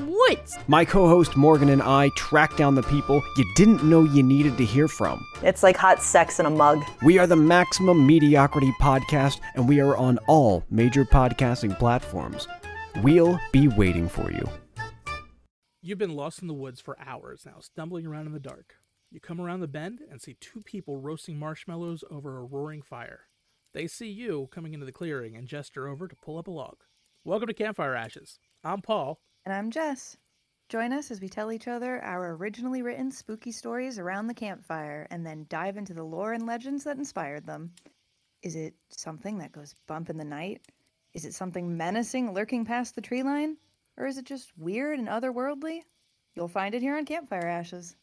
woods? My co host Morgan and I track down the people you didn't know you needed to hear from. It's like hot sex in a mug. We are the Maximum Mediocrity Podcast, and we are on all major podcasting platforms. We'll be waiting for you. You've been lost in the woods for hours now, stumbling around in the dark. You come around the bend and see two people roasting marshmallows over a roaring fire. They see you coming into the clearing and gesture over to pull up a log. Welcome to Campfire Ashes. I'm Paul. And I'm Jess. Join us as we tell each other our originally written spooky stories around the campfire and then dive into the lore and legends that inspired them. Is it something that goes bump in the night? Is it something menacing lurking past the tree line? Or is it just weird and otherworldly? You'll find it here on Campfire Ashes.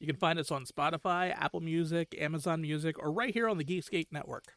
You can find us on Spotify, Apple Music, Amazon Music, or right here on the Geekscape Network.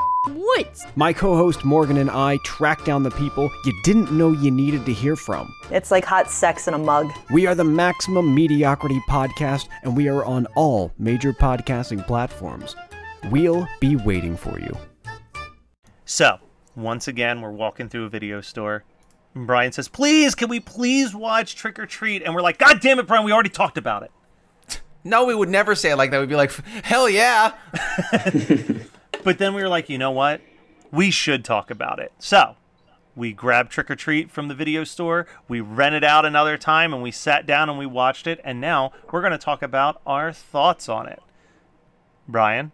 woods? My co host Morgan and I track down the people you didn't know you needed to hear from. It's like hot sex in a mug. We are the Maximum Mediocrity Podcast, and we are on all major podcasting platforms. We'll be waiting for you. So, once again, we're walking through a video store. And Brian says, Please, can we please watch Trick or Treat? And we're like, God damn it, Brian, we already talked about it. No, we would never say it like that. We'd be like, hell yeah. But then we were like, you know what? We should talk about it. So, we grabbed Trick or Treat from the video store, we rented out another time, and we sat down and we watched it. And now we're going to talk about our thoughts on it. Brian,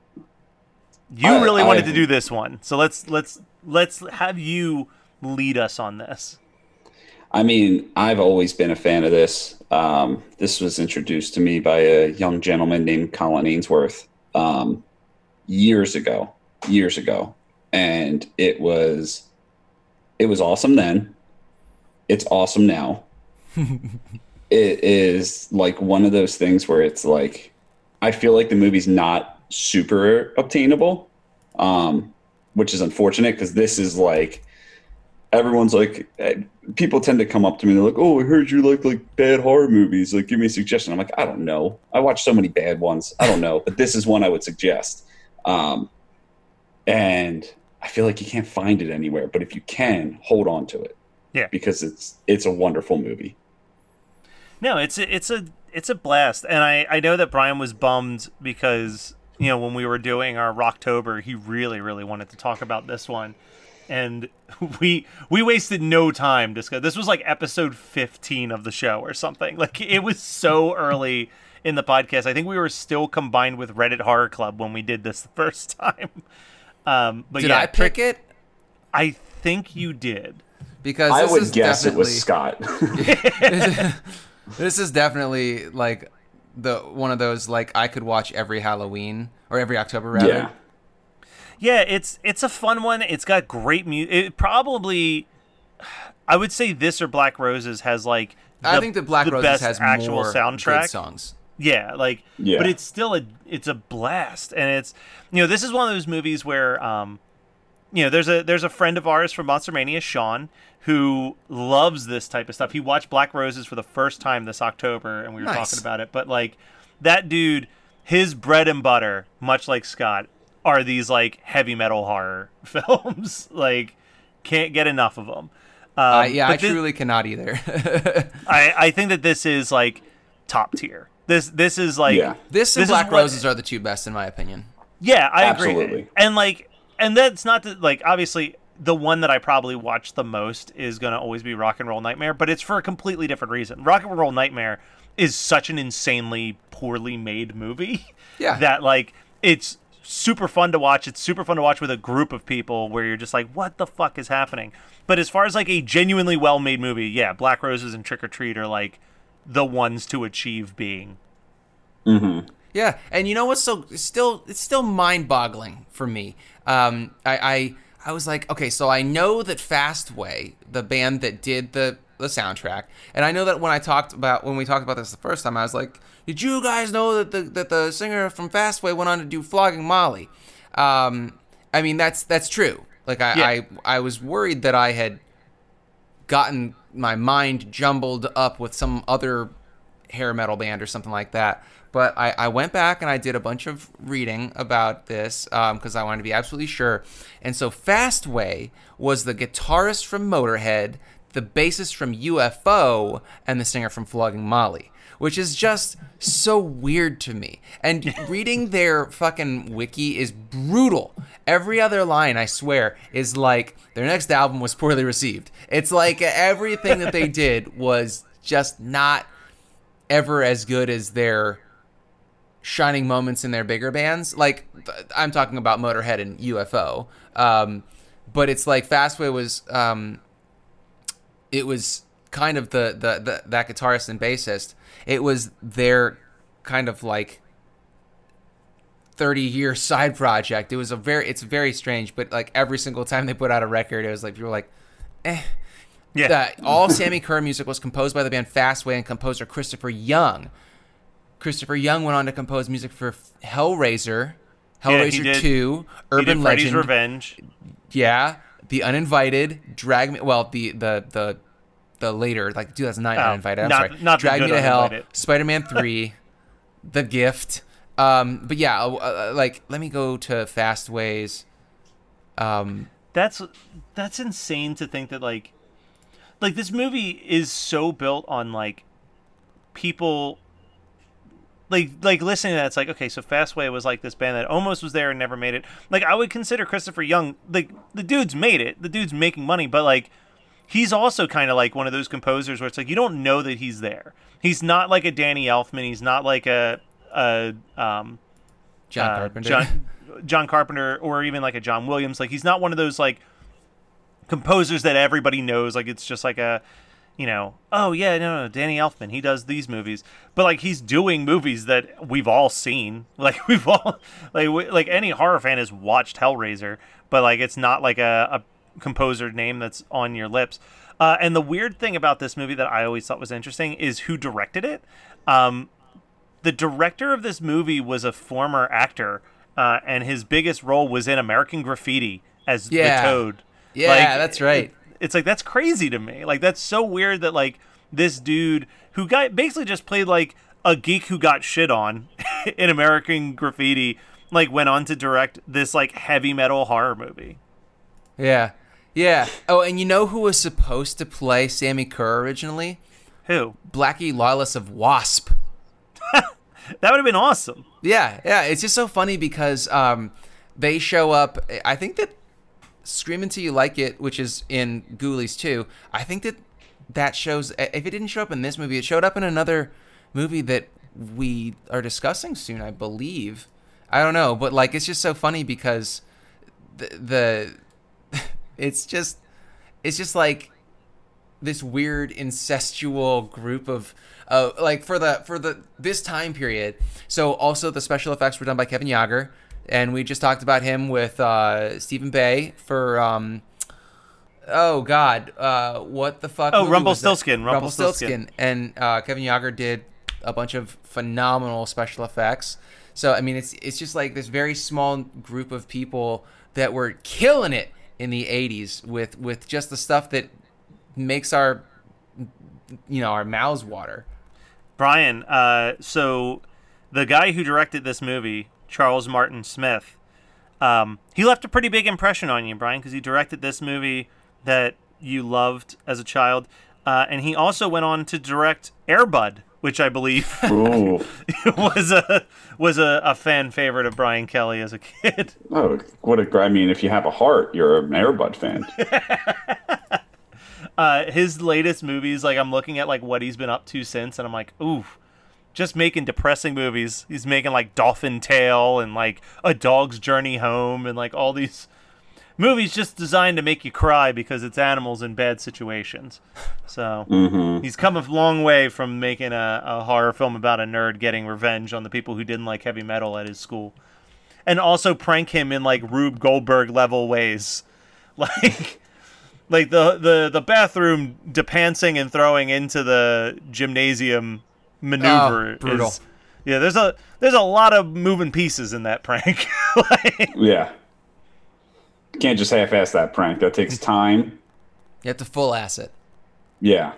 you I- really wanted I- to do this one, so let's let's let's have you lead us on this. I mean, I've always been a fan of this. Um, this was introduced to me by a young gentleman named Colin Ainsworth um, years ago, years ago, and it was it was awesome then. It's awesome now. it is like one of those things where it's like I feel like the movie's not super obtainable, um, which is unfortunate because this is like everyone's like eh, people tend to come up to me and they're like oh i heard you like like bad horror movies. Like give me a suggestion. I'm like i don't know. I watch so many bad ones. I don't know but this is one i would suggest. Um, and i feel like you can't find it anywhere but if you can hold on to it Yeah. because it's it's a wonderful movie No, it's a, it's a it's a blast, and I I know that Brian was bummed because you know when we were doing our Rocktober, he really really wanted to talk about this one, and we we wasted no time discuss. This was like episode fifteen of the show or something. Like it was so early in the podcast. I think we were still combined with Reddit Horror Club when we did this the first time. Um, but Did yeah, I pick it? I think you did. Because i would is guess it was scott this is definitely like the one of those like I could watch every Halloween or every October rather. yeah Yeah, it's it's a fun one. It's got great music. It probably, I would say this or Black Roses has like. I think that Black the Roses best has actual more soundtrack good songs. Yeah, like, Yeah. but it's still a it's a blast, and it's you know this is one of those movies where um, you know there's a there's a friend of ours from Monster Mania, Sean, who loves this type of stuff. He watched Black Roses for the first time this October, and we were Nice. talking about it. But like that dude, his bread and butter, much like Scott, are these like heavy metal horror films. like, can't get enough of them. Um, Uh, yeah, I thi- truly cannot either. I, I think that this is like top tier. This this is like Yeah. this and is Black what- Roses are the two best in my opinion. Yeah, I agree. Absolutely. And like, and that's not the, like obviously the one that I probably watch the most is gonna always be Rock and Roll Nightmare, but it's for a completely different reason. Rock and Roll Nightmare is such an insanely poorly made movie Yeah. that like it's super fun to watch. It's super fun to watch with a group of people where you're just like, what the fuck is happening? But as far as like a genuinely well made movie, yeah, Black Roses and Trick or Treat are like the ones to achieve being. Mm-hmm. Yeah, and you know what's so it's still it's still mind boggling for me. Um, I, I I was like, okay, so I know that Fastway, the band that did the the soundtrack, and I know that when I talked about when we talked about this the first time, I was like, did you guys know that the that the singer from Fastway went on to do Flogging Molly? Um, I mean that's that's true. Like I, Yeah. I I was worried that I had gotten my mind jumbled up with some other hair metal band or something like that. But I, I went back and I did a bunch of reading about this um, because I wanted to be absolutely sure. And so Fastway was the guitarist from Motorhead, the bassist from UFO, and the singer from Flogging Molly. Which is just so weird to me. And reading their fucking wiki is brutal. Every other line, I swear, is like their next album was poorly received. It's like everything that they did was just not ever as good as their shining moments in their bigger bands. Like I'm talking about Motorhead and UFO. Um, but it's like Fastway was um, it was kind of the, the the that guitarist and bassist. It was their kind of like 30 year side project. It was a very it's very strange, but like every single time they put out a record, it was like people were like, eh. Yeah. That all Sammi Curr music was composed by the band Fastway and composer Christopher Young. Christopher Young went on to compose music for Hellraiser, Yeah, he Hellraiser did- 2, he Urban did Freddy's Legend, Revenge. yeah, The Uninvited, Drag Me. Well, the the the the later like 2009 Oh, Uninvited. I'm not- sorry, not Drag Me to Hell, Spider-Man 3, The Gift. Um, but yeah, uh, uh, like let me go to Fast Ways. Um, That's that's insane to think that like like this movie is so built on like people like like listening to that it's like okay so fastway was like this band that almost was there and never made it like i would consider christopher young like the dude's made it the dude's making money but like he's also kind of like one of those composers where it's like you don't know that he's there he's not like a danny elfman he's not like a a um John uh, Carpenter. John, John Carpenter, or even like a John Williams. Like he's not one of those like composers that everybody knows. Like it's just like a, you know, oh yeah, no, no, Danny Elfman, he does these movies, but like he's doing movies that we've all seen. Like we've all like we, like any horror fan has watched Hellraiser, but like it's not like a, a composer name that's on your lips. Uh, and the weird thing about this movie that I always thought was interesting is who directed it. Um, the director of this movie was a former actor, uh, and his biggest role was in American Graffiti as Yeah. the Toad. Yeah, that's right. it- it's like that's crazy to me. Like that's so weird that like this dude who got basically just played like a geek who got shit on in American Graffiti, like went on to direct this like heavy metal horror movie. yeah, yeah. Oh, and you know who was supposed to play Sammi Curr originally? Who? Blackie Lawless of Wasp. That would have been awesome. Yeah, yeah. It's just so funny because um, they show up. I think that "Scream Until You Like It," which is in Ghoulies too. I think that that shows. If it didn't show up in this movie, it showed up in another movie that we are discussing soon, I believe. I don't know, but like it's just so funny because the, the it's just it's just like this weird incestual group of uh, like for the for the this time period. So also the special effects were done by Kevin Yagher, and we just talked about him with uh, Stephen Bay for um, oh god, uh, what the fuck? Oh, movie was that? Rumpelstiltskin, Rumpelstiltskin. and uh, Kevin Yagher did a bunch of phenomenal special effects. So I mean, it's it's just like this very small group of people that were killing it in the '80s with with just the stuff that makes our you know our mouths water. Brian, uh, so the guy who directed this movie, Charles Martin Smith, um, he left a pretty big impression on you, Brian, because he directed this movie that you loved as a child, uh, and he also went on to direct Airbud, which I believe was a was a, a fan favorite of Brian Kelly as a kid. Oh, what a! I mean, if you have a heart, you're an Airbud fan. Uh, his latest movies, like I'm looking at like what he's been up to since, and I'm like, ooh, just making depressing movies. He's making like Dolphin Tale and like A Dog's Journey Home and like all these movies just designed to make you cry because it's animals in bad situations. So Mhm. he's come a long way from making a, a horror film about a nerd getting revenge on the people who didn't like heavy metal at his school. And also prank him in like Rube Goldberg level ways. Like like the the the bathroom depancing and throwing into the gymnasium maneuver Oh, brutal. is yeah there's a there's a lot of moving pieces in that prank Like, Yeah. Can't just half-ass that prank. That takes time. You have to full ass it. Yeah.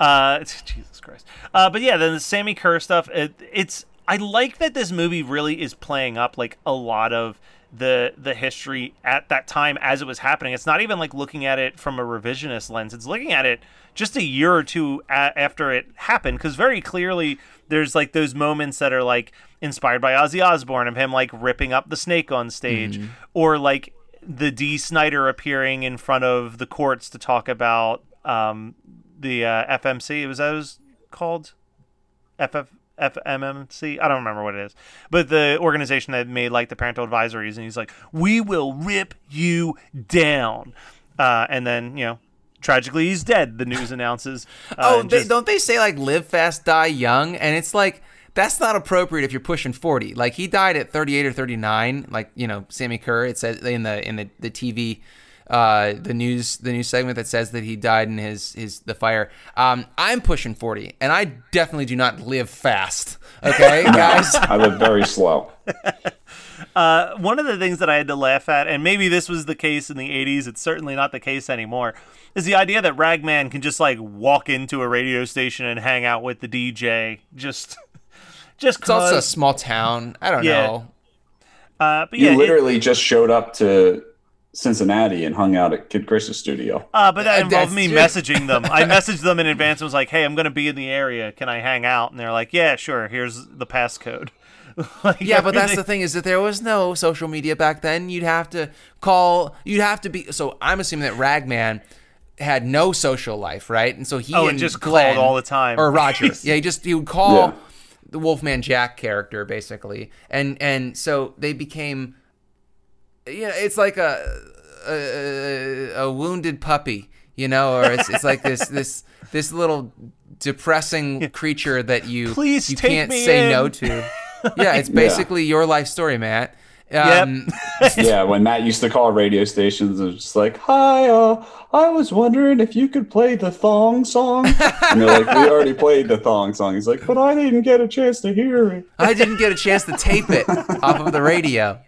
uh jesus christ uh but yeah then the sammi curr stuff it, it's i like that this movie really is playing up like a lot of the the history at that time as it was happening it's not even like looking at it from a revisionist lens it's looking at it just a year or two a- after it happened because very clearly there's like those moments that are like inspired by ozzy osbourne of him like ripping up the snake on stage or like the Dee Snider appearing in front of the courts to talk about um, the uh, FMC. It was that it was called FF FMMC. I don't remember what it is, but the organization that made like the parental advisories, and he's like, "We will rip you down," uh, and then you know. Tragically, he's dead. The news announces. Uh, oh, they, just- don't they say like live fast, die young? And it's like that's not appropriate if you're pushing 40. Like he died at 38 or 39. Like you know, Sammi Curr. It says in the in the the TV. Uh, the news, the news segment that says that he died in his his the fire. Um, I'm pushing 40, and I definitely do not live fast. Okay, guys. I live very slow. Uh, one of the things that I had to laugh at, and maybe this was the case in the 80s, it's certainly not the case anymore, is the idea that Ragman can just like walk into a radio station and hang out with the DJ. Just, just It's also a small town. I don't Yeah. know. Uh, but You yeah, it- literally just showed up to Cincinnati and hung out at Kid Chris's studio. uh, but that Uh, involved that's me true. messaging them. I messaged them in advance and was like, "Hey, I'm going to be in the area. Can I hang out?" And they're like, "Yeah, sure. Here's the passcode." Like, Yeah, but that's the thing is that there was no social media back then. You'd have to call. You'd have to be. So I'm assuming that Ragman had no social life, right? And so he Oh, and and just Glen, called all the time. or Roger. Yeah, he just he would call Yeah. the Wolfman Jack character basically, and and so they became. You know, it's like a a, a wounded puppy, you know, or it's it's like this this this little depressing creature that you Please you can't say in. no to. Yeah, it's basically your life story, Matt. Um, yeah, when Matt used to call radio stations, and was just like, "Hi, uh, I was wondering if you could play the thong song." and they're like, "We already played the thong song." He's like, "But I didn't get a chance to hear it." I didn't get a chance to tape it off of the radio.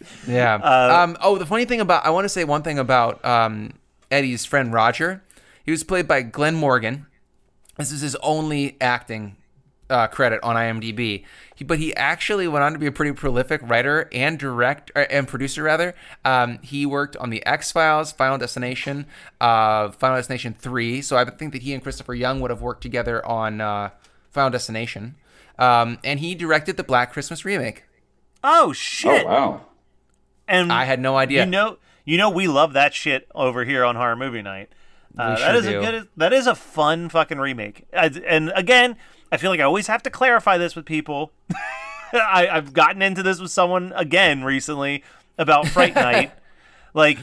Yeah. Uh, um, oh, the funny thing about I want to say one thing about um, Eddie's friend Roger. He was played by Glen Morgan. This is his only acting uh, credit on IMDb. He, but he actually went on to be a pretty prolific writer and direct or, and producer rather. Um, he worked on the X Files, Final Destination, uh, Final Destination Three. So I think that he and Christopher Young would have worked together on uh, Final Destination. Um, and he directed the Black Christmas remake. Oh shit! Oh wow! And I had no idea. You know, you know, we love that shit over here on Horror Movie Night. Uh, that is do. a good. That is a fun fucking remake. And again, I feel like I always have to clarify this with people. I, I've gotten into this with someone again recently about Fright Night. like,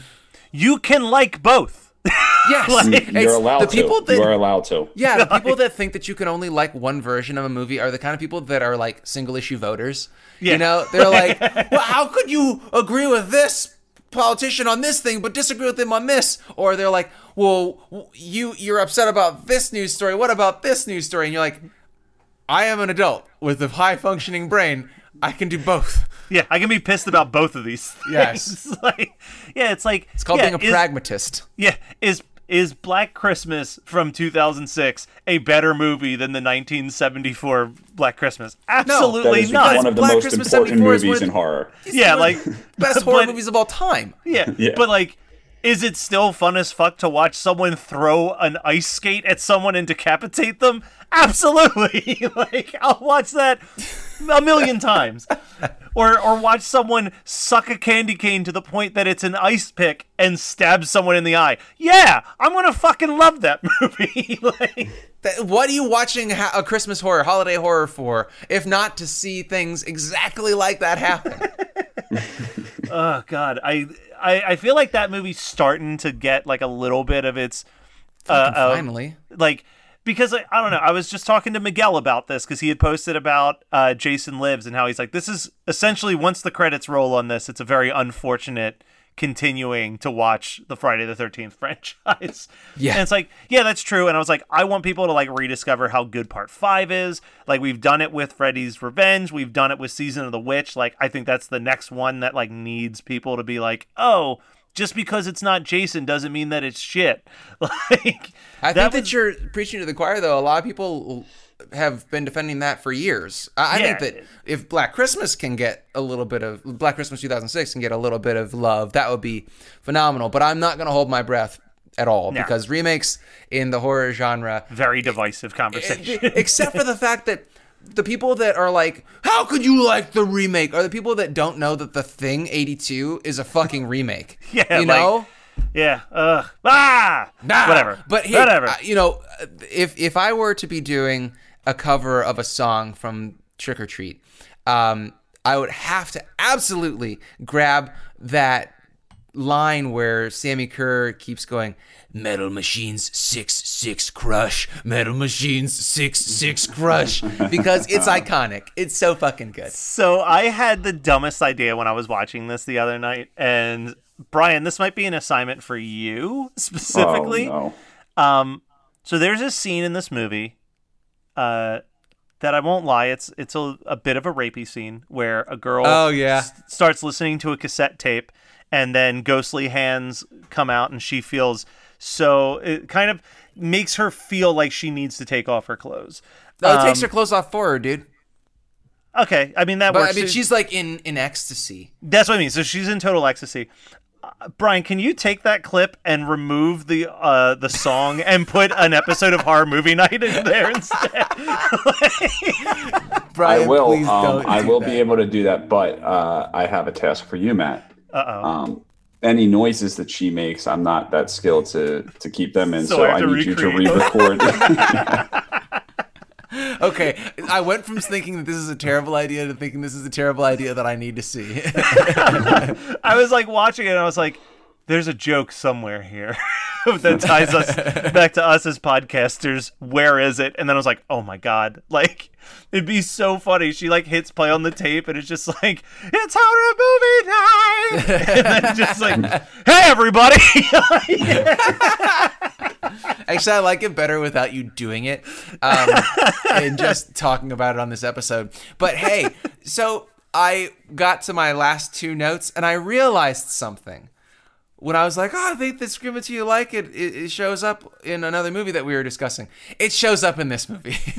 you can like both. Yes, Like- You're allowed the to. people that you are allowed to. Yeah, the people that think that you can only like one version of a movie are the kind of people that are like single issue voters. Yeah. You know, they're like, well, how could you agree with this politician on this thing but disagree with him on this? Or they're like, well, you you're upset about this news story. What about this news story? And you're like, I am an adult with a high functioning brain. I can do both. Yeah, I can be pissed about both of these. Things. Yes. Like, yeah, it's like It's called yeah, being a is- pragmatist. Yeah, is is Black Christmas from 2006 a better movie than the 1974 Black Christmas? That Absolutely is not. one of the Black most Christmas important movies in horror. yeah, like Best horror but- movies of all time. Yeah, Yeah. but like, is it still fun as fuck to watch someone throw an ice skate at someone and decapitate them? Absolutely. like, I'll watch that a million times. Or or watch someone suck a candy cane to the point that it's an ice pick and stab someone in the eye. Yeah, I'm gonna fucking love that movie. like, That- What are you watching ha- a Christmas horror, holiday horror for, if not to see things exactly like that happen? oh god, I, I I feel like that movie's starting to get like a little bit of its uh, Fucking uh, finally. like because I, I don't know i was just talking to miguel about this because he had posted about uh, jason lives and how he's like this is essentially once the credits roll on this it's a very unfortunate continuing to watch the friday the 13th franchise. Yeah. and it's like yeah that's true. And i was like i want people to like rediscover how good part five is. Like we've done it with freddy's revenge. We've done it with season of the witch. Like i think that's the next one that like needs people to be like oh just because it's not Jason doesn't mean that it's shit. Like I that think was- that you're preaching to the choir, though. A lot of people have been defending that for years. I, I think that if Black Christmas can get a little bit of Black Christmas 2006 can get a little bit of love, that would be phenomenal. But I'm not going to hold my breath at all No. because remakes in the horror genre, very divisive conversation. except for the fact that the people that are like, "How could you like the remake?" are the people that don't know that the Thing 82 is a fucking remake. Yeah, you like, know. yeah. Ugh. Ah. Nah, Whatever. But hey, whatever. you know, if if I were to be doing a cover of a song from Trick or Treat, um, I would have to absolutely grab that line where Sammi Curr keeps going. Metal Machines six six crush. Metal Machines six six crush because it's iconic. It's so fucking good. So I had the dumbest idea when I was watching this the other night, and Brian, this might be an assignment for you specifically. Oh, Um, so there's a scene in this movie, uh, that I won't lie, it's it's a, a bit of a rapey scene where a girl Oh, yeah. s- starts listening to a cassette tape, and then ghostly hands come out, and she feels so it kind of makes her feel like she needs to take off her clothes. Oh, it takes Um, her clothes off for her, dude. Okay, I mean that But works. I mean, she's like in in ecstasy. That's what I mean. So she's in total ecstasy. Uh, Brian, can you take that clip and remove the uh, the song and put an episode of Horror Movie Night in there instead? Brian, I will. please Um, don't I do will that. be able to do that, but uh, I have a task for you, Matt. Uh oh. Um, any noises that she makes, I'm not that skilled to to keep them in, So so, I I to need you to re-record. Okay, I went from thinking that this is a terrible idea to thinking this is a terrible idea that I need to see. I was like watching it and I was like, there's a joke somewhere here that ties us back to us as podcasters. Where is it? And then I was like, oh my God. Like, it'd be so funny. She like hits play on the tape and it's just like, it's horror movie time. and then just like, hey, everybody. Actually, I like it better without you doing it um, and just talking about it on this episode. But hey, so I got to my last two notes and I realized something. When I was like, oh, I think this Scream To You Like It, it, it shows up in another movie that we were discussing. It shows up in this movie.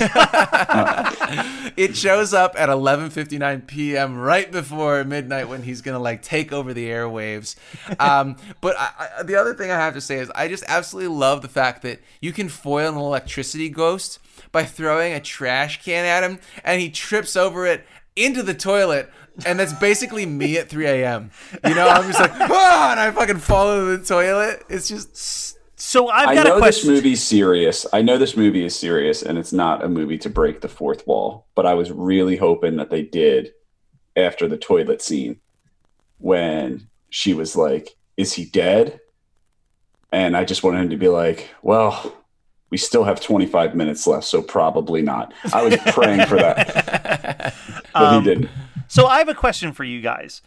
it shows up at 11:59 p.m. right before midnight when he's gonna like take over the airwaves. Um, but I, I, the other thing I have to say is I just absolutely love the fact that you can foil an electricity ghost by throwing a trash can at him, and he trips over it into the toilet. And that's basically me at 3 a.m. You know, I'm just like, ah, and I fucking fall into the toilet. It's just so I've I know a this question. movie's serious. I know this movie is serious, and it's not a movie to break the fourth wall. But I was really hoping that they did after the toilet scene when she was like, "Is he dead?" And I just wanted him to be like, "Well." We still have 25 minutes left, so probably not. I was praying for that, but Um, he didn't. So I have a question for you guys.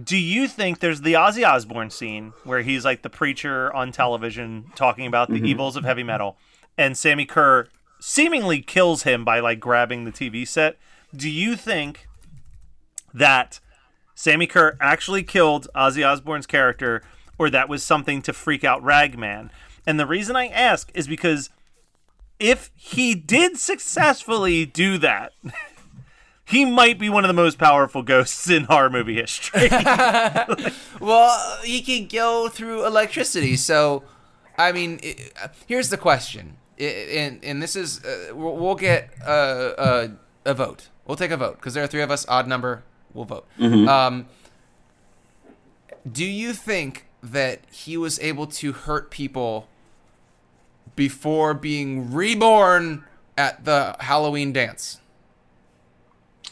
Do you think there's the Ozzy Osbourne scene where he's like the preacher on television talking about the Mhm. evils of heavy metal and Sammi Curr seemingly kills him by like grabbing the TV set? Do you think that Sammi Curr actually killed Ozzy Osbourne's character or that was something to freak out Ragman? And the reason I ask is because if he did successfully do that, he might be one of the most powerful ghosts in horror movie history. well, he can go through electricity. So, I mean, i uh, here's the question, I- and and this is uh, we'll, we'll get uh, uh, a vote We'll take a vote because there are three of us. Odd number. We'll vote. Mhm. Um, do you think that he was able to hurt people before being reborn at the Halloween dance?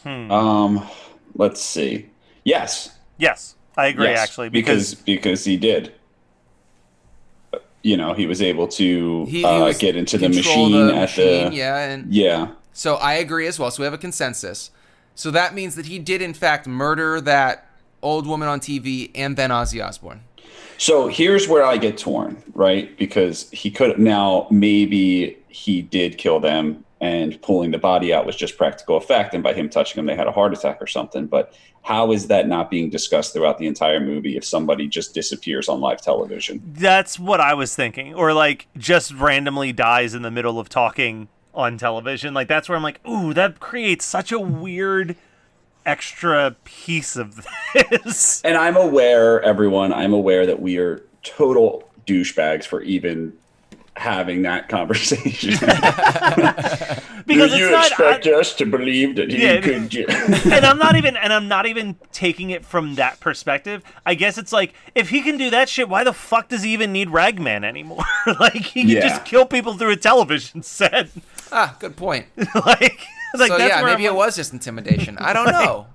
Um, let's see. Yes. Yes, I agree. Yes, actually, because because, because he did. You know, he was able to He, he uh, was get into the machine the at machine, the yeah, and yeah. So I agree as well. So we have a consensus. So that means that he did in fact murder that old woman on TV and then Ozzy Osbourne. So here's where I get torn, right? Because he could now maybe he did kill them and pulling the body out was just practical effect and by him touching them they had a heart attack or something. But how is that not being discussed throughout the entire movie if somebody just disappears on live television? that's what I was thinking, or like just randomly dies in the middle of talking on television. Like that's where I'm like, ooh, that creates such a weird extra piece of this. And I'm aware, everyone, I'm aware that we are total douchebags for even having that conversation. Because Do it's you not- expect us to believe that he Yeah. could ju- and I'm not even and I'm not even taking it from that perspective. I guess it's like if he can do that shit, why the fuck does he even need Ragman anymore? like he can Yeah. just kill people through a television set. Ah, good point. like, like so that's yeah, maybe I'm it was just intimidation. I don't Like- know.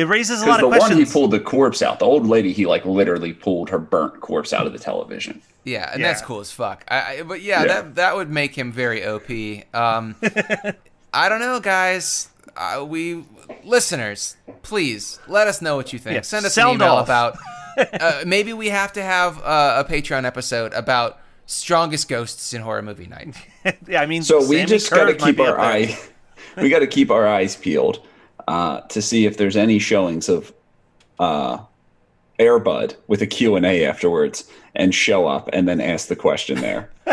It raises a Because lot the of one he pulled the corpse out, the old lady, he like literally pulled her burnt corpse out of the television. Yeah, and Yeah. that's cool as fuck. I, I, but yeah, Yeah. that that would make him very OP. Um, I don't know, guys. Uh, we listeners, please let us know what you think. Yeah, Send us an email off. about. Uh, maybe we have to have uh, a Patreon episode about strongest ghosts in horror movie night. yeah, I mean, So we just got to keep our there. eye, we got to keep our eyes peeled uh, to see if there's any showings of uh, Airbud with a Q and A afterwards, and show up and then ask the question there.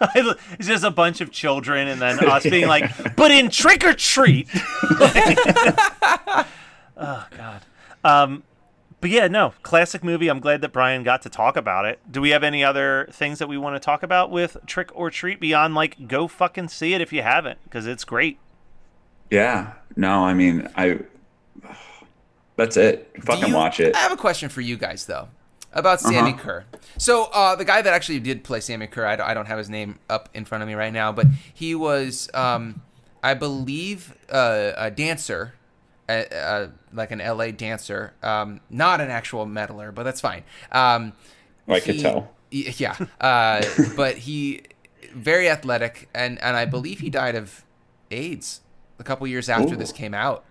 it's just a bunch of children and then us being like, but in trick or treat. oh god. Um, but yeah, no, classic movie. I'm glad that Brian got to talk about it. Do we have any other things that we want to talk about with Trick or Treat beyond like go fucking see it if you haven't because it's great. Yeah. No, I mean, I. That's it. Fucking you- watch it. I have a question for you guys though about Sammi Uh-huh. Curr. So uh, the guy that actually did play Sammi Curr, I don't, I don't have his name up in front of me right now, but he was, um, I believe, uh, a dancer, uh, uh, like an LA dancer, um, not an actual meddler, but that's fine. Um, I could tell. Yeah, uh, but he very athletic, and and I believe he died of AIDS a couple years after Ooh. this came out.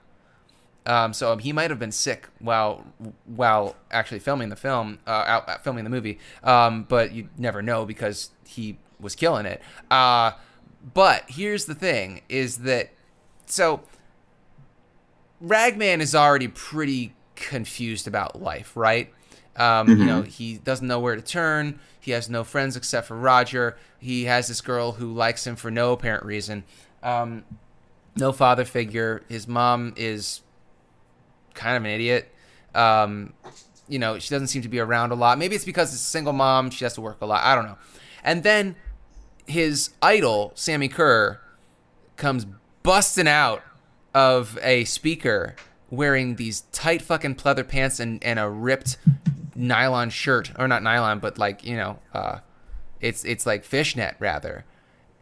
Um, so he might have been sick while while actually filming the film, uh, out, out filming the movie. Um, but you never know because he was killing it. Uh, but here's the thing: is that so Ragman is already pretty confused about life, right? Um, You Mhm. know, he doesn't know where to turn. He has no friends except for Roger. He has this girl who likes him for no apparent reason. Um, no father figure. His mom is kind of an idiot. Um, you know, she doesn't seem to be around a lot. Maybe it's because it's a single mom. She has to work a lot. I don't know. And then his idol, Sammi Curr, comes busting out of a speaker wearing these tight fucking pleather pants and, and a ripped nylon shirt. Or not nylon, but like, you know, uh, it's it's like fishnet rather.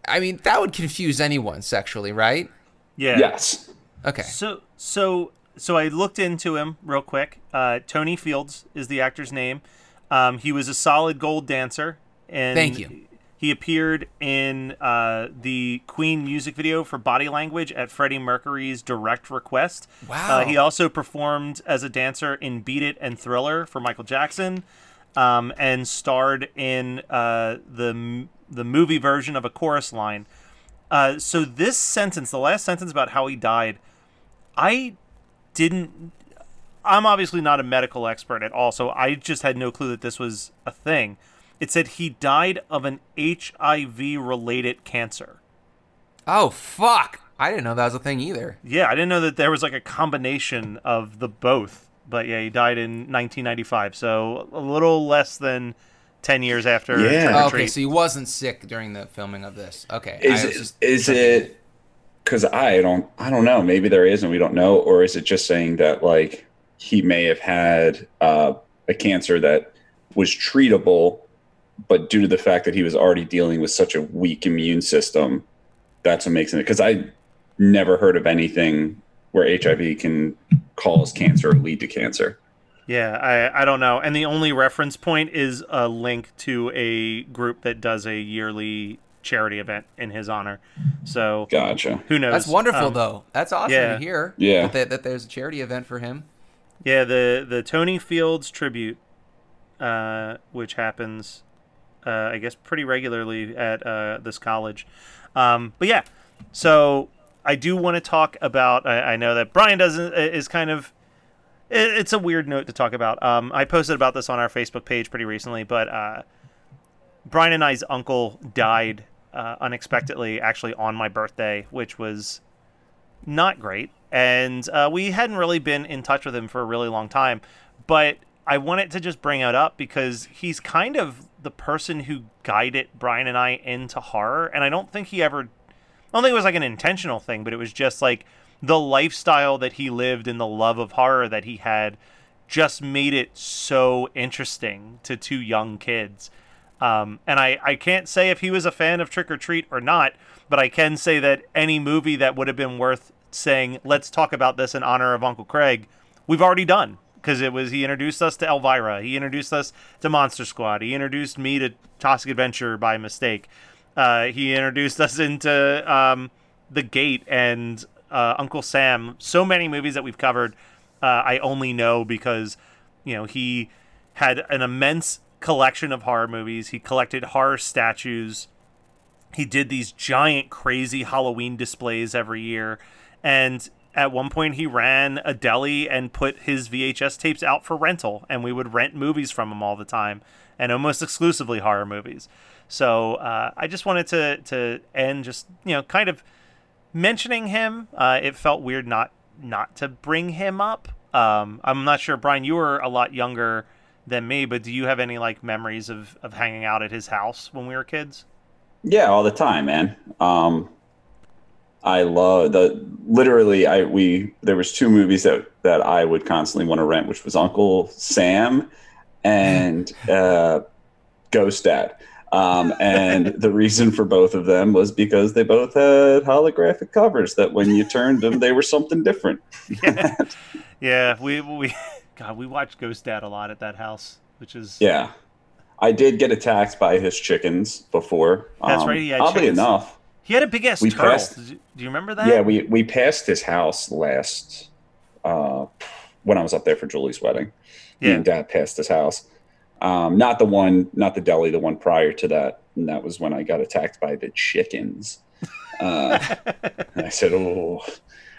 I mean, that would confuse anyone sexually, right? Yeah. Yes. Okay. So so so I looked into him real quick. Uh, Tony Fields is the actor's name. Um, he was a solid gold dancer, and Thank you. He appeared in uh, the Queen music video for "Body Language" at Freddie Mercury's direct request. Wow. Uh, he also performed as a dancer in "Beat It" and "Thriller" for Michael Jackson, um, and starred in uh, the the movie version of a chorus line. Uh, so this sentence, the last sentence about how he died, I didn't. I'm obviously not a medical expert at all, so I just had no clue that this was a thing. It said he died of an HIV related cancer. Oh fuck! I didn't know that was a thing either. Yeah, I didn't know that there was like a combination of the both. But yeah, he died in 1995, so a little less than 10 years after. Trick Oh, okay, so he wasn't sick during the filming of this. Okay. Is I it, just is checking. it because I don't I don't know. Maybe there is and we don't know, or is it just saying that like he may have had uh, a cancer that was treatable, but due to the fact that he was already dealing with such a weak immune system, that's what makes it. Because I never heard of anything where HIV can cause cancer or lead to cancer. Yeah, I, I don't know. And the only reference point is a link to a group that does a yearly charity event in his honor. So gotcha. Who knows? That's wonderful, Um, though. That's awesome yeah. to hear. Yeah. That, that, that there's a charity event for him. Yeah, the the Tony Fields tribute, uh, which happens, uh, I guess, pretty regularly at uh, this college. Um, but yeah, so I do want to talk about. I, I know that Brian doesn't is kind of. It- It's a weird note to talk about. Um, I posted about this on our Facebook page pretty recently, but uh, Brian and I's uncle died uh, unexpectedly, actually on my birthday, which was not great. And uh, we hadn't really been in touch with him for a really long time. But I wanted to just bring it up because he's kind of the person who guided Brian and I into horror. And I don't think he ever, I don't think it was like an intentional thing, but it was just like the lifestyle that he lived and the love of horror that he had just made it so interesting to two young kids. Um, and I, I can't say if he was a fan of Trick or Treat or not, but I can say that any movie that would have been worth saying, let's talk about this in honor of Uncle Craig, we've already done. Because it was, he introduced us to Elvira, he introduced us to Monster Squad, he introduced me to Toxic Avenger by mistake, uh, he introduced us into um, The Gate and uh, Uncle Sam. So many movies that we've covered, uh, I only know because, you know, he had an immense collection of horror movies. He collected horror statues. He did these giant, crazy Halloween displays every year. And at one point, he ran a deli and put his VHS tapes out for rental. And we would rent movies from him all the time and almost exclusively horror movies. So uh, I just wanted to, to end just, you know, kind of mentioning him. Uh, it felt weird not not to bring him up. Um, I'm not sure, Brian. You were a lot younger than me, but do you have any like memories of of hanging out at his house when we were kids? Yeah, all the time, man. Um, I love the literally. I we there was two movies that that I would constantly want to rent, which was Uncle Sam and uh, Ghost Dad. Um, and the reason for both of them was because they both had holographic covers that when you turned them, they were something different. yeah, yeah. We we God, we watched Ghost Dad a lot at that house, which is Yeah. I did get attacked by his chickens before. That's Um, right, he Oddly chickens. enough, He had a big ass turtle. passed- Do you remember that? yeah, we we passed his house last uh, when I was up there for Julie's wedding. Me and Dad passed his house. Um, not the one, not the deli, the one prior to that. And that was when I got attacked by the chickens. Uh, and I said, "Oh,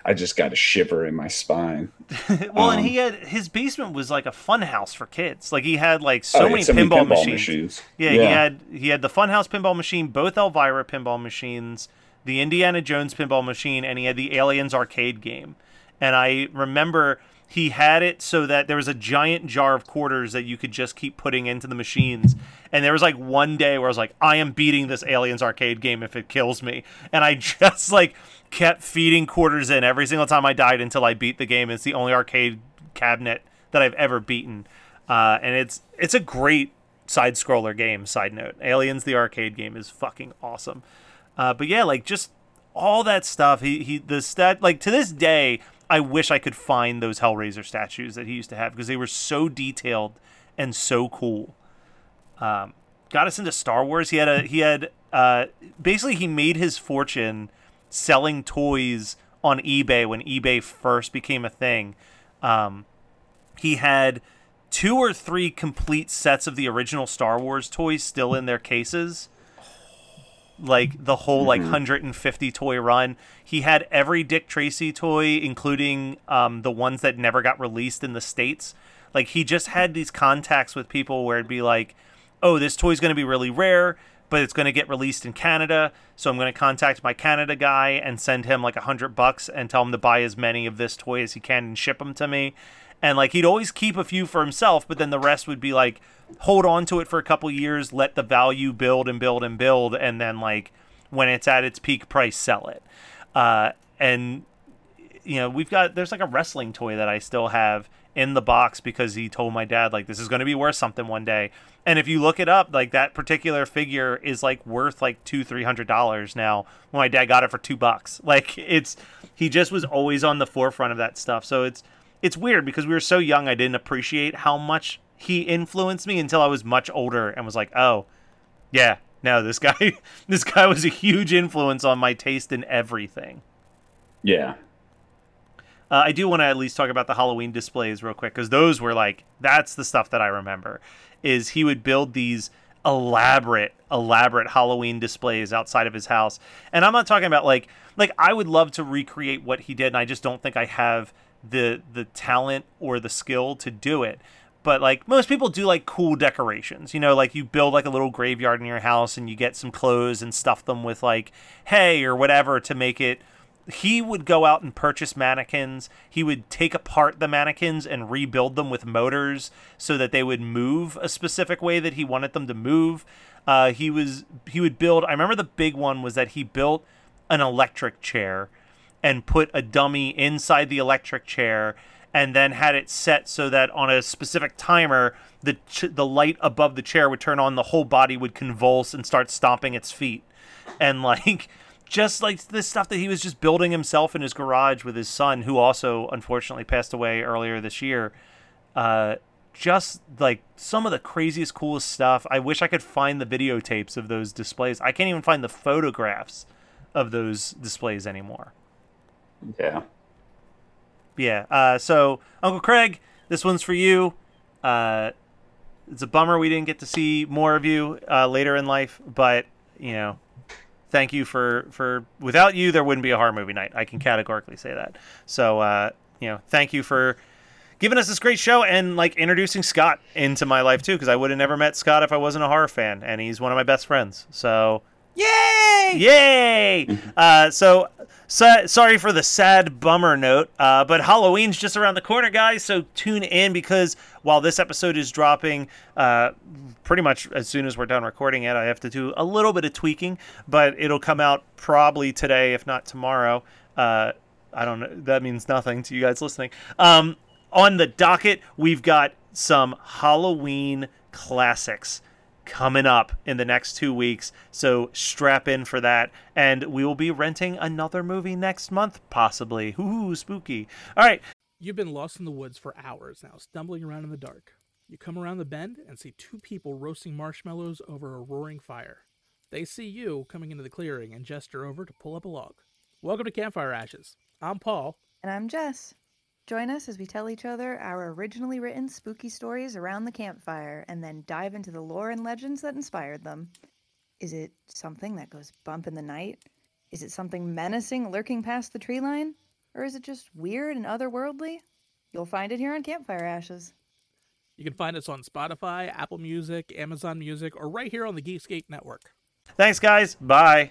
I just got a shiver in my spine." well, Um, and he had his basement was like a fun house for kids. Like he had like so Oh, many so many pinball, pinball machines. machines. Yeah, he had he had the Funhouse pinball machine, both Elvira pinball machines, the Indiana Jones pinball machine, and he had the Aliens arcade game. And I remember he had it so that there was a giant jar of quarters that you could just keep putting into the machines. And there was like one day where I was like, I am beating this Aliens arcade game if it kills me. And I just like kept feeding quarters in every single time I died until I beat the game. It's the only arcade cabinet that I've ever beaten. Uh, and it's it's a great side scroller game. Side note: Aliens, the arcade game, is fucking awesome. Uh, but yeah, like just all that stuff. He he the stat like to this day, I wish I could find those Hellraiser statues that he used to have because they were so detailed and so cool. Um, got us into Star Wars. He had a he had uh, basically he made his fortune selling toys on eBay when eBay first became a thing. Um, he had two or three complete sets of the original Star Wars toys still in their cases. Like the whole like 150 toy run. He had every Dick Tracy toy, including um, the ones that never got released in the States. Like he just had these contacts with people where it'd be like, oh, this toy's going to be really rare, but it's going to get released in Canada. So I'm going to contact my Canada guy and send him like a hundred bucks and tell him to buy as many of this toy as he can and ship them to me. And like he'd always keep a few for himself, but then the rest would be like, hold on to it for a couple years, let the value build and build and build, and then like when it's at its peak price, sell it. Uh, and you know, we've got there's like a wrestling toy that I still have in the box because he told my dad like this is going to be worth something one day. And if you look it up, like that particular figure is like worth like two three hundred dollars now. When my dad got it for two bucks, like it's he just was always on the forefront of that stuff. So it's it's weird because we were so young, I didn't appreciate how much he influenced me until I was much older and was like, oh, yeah, no, this guy this guy was a huge influence on my taste in everything. Yeah. Uh, I do want to at least talk about the Halloween displays real quick because those were like that's the stuff that I remember. Is he would build these elaborate, elaborate Halloween displays outside of his house, and I'm not talking about like like I would love to recreate what he did, and I just don't think I have the the talent or the skill to do it. But like most people do like cool decorations, you know, like you build like a little graveyard in your house and you get some clothes and stuff them with like hay or whatever to make it he would go out and purchase mannequins. He would take apart the mannequins and rebuild them with motors so that they would move a specific way that he wanted them to move. Uh, he was he would build. I remember the big one was that he built an electric chair and put a dummy inside the electric chair and then had it set so that on a specific timer the ch- the light above the chair would turn on the whole body would convulse and start stomping its feet and like just like this stuff that he was just building himself in his garage with his son, who also unfortunately passed away earlier this year. Uh, just like some of the craziest, coolest stuff. I wish I could find the videotapes of those displays. I can't even find the photographs of those displays anymore. Yeah. Yeah. Uh, so, Uncle Craig, this one's for you. Uh, it's a bummer we didn't get to see more of you uh, later in life, but you know, thank you for for without you there wouldn't be a horror movie night i can categorically say that so uh you know thank you for giving us this great show and like introducing scott into my life too because i would have never met scott if i wasn't a horror fan and he's one of my best friends so Yay! Yay! Uh, so, so, sorry for the sad bummer note, uh, but Halloween's just around the corner, guys. So tune in because while this episode is dropping, uh, pretty much as soon as we're done recording it, I have to do a little bit of tweaking, but it'll come out probably today, if not tomorrow. Uh, I don't know. That means nothing to you guys listening. Um, on the docket, we've got some Halloween classics coming up in the next two weeks. So strap in for that. And we will be renting another movie next month, possibly. Ooh, spooky. All right. You've been lost in the woods for hours now, stumbling around in the dark. You come around the bend and see two people roasting marshmallows over a roaring fire. They see you coming into the clearing and gesture over to pull up a log. Welcome to Campfire Ashes. I'm Paul. And I'm Jess. Join us as we tell each other our originally written spooky stories around the campfire and then dive into the lore and legends that inspired them. Is it something that goes bump in the night? Is it something menacing lurking past the tree line? Or is it just weird and otherworldly? You'll find it here on Campfire Ashes. You can find us on Spotify, Apple Music, Amazon Music, or right here on the Geekscape Network. Thanks, guys. Bye.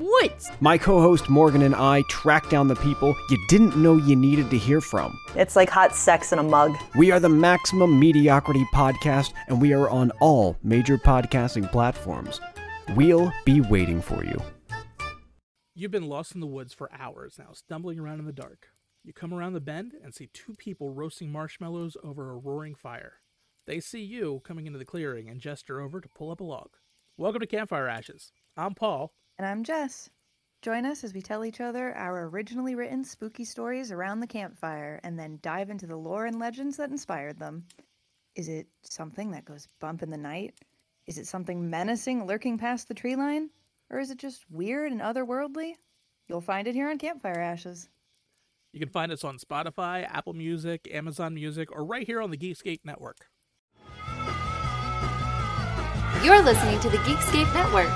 woods? My co host Morgan and I track down the people you didn't know you needed to hear from. It's like hot sex in a mug. We are the Maximum Mediocrity Podcast, and we are on all major podcasting platforms. We'll be waiting for you. You've been lost in the woods for hours now, stumbling around in the dark. You come around the bend and see two people roasting marshmallows over a roaring fire. They see you coming into the clearing and gesture over to pull up a log. Welcome to Campfire Ashes. I'm Paul. And I'm Jess. Join us as we tell each other our originally written spooky stories around the campfire and then dive into the lore and legends that inspired them. Is it something that goes bump in the night? Is it something menacing lurking past the tree line? Or is it just weird and otherworldly? You'll find it here on Campfire Ashes. You can find us on Spotify, Apple Music, Amazon Music, or right here on the Geekscape Network. You're listening to the Geekscape Network.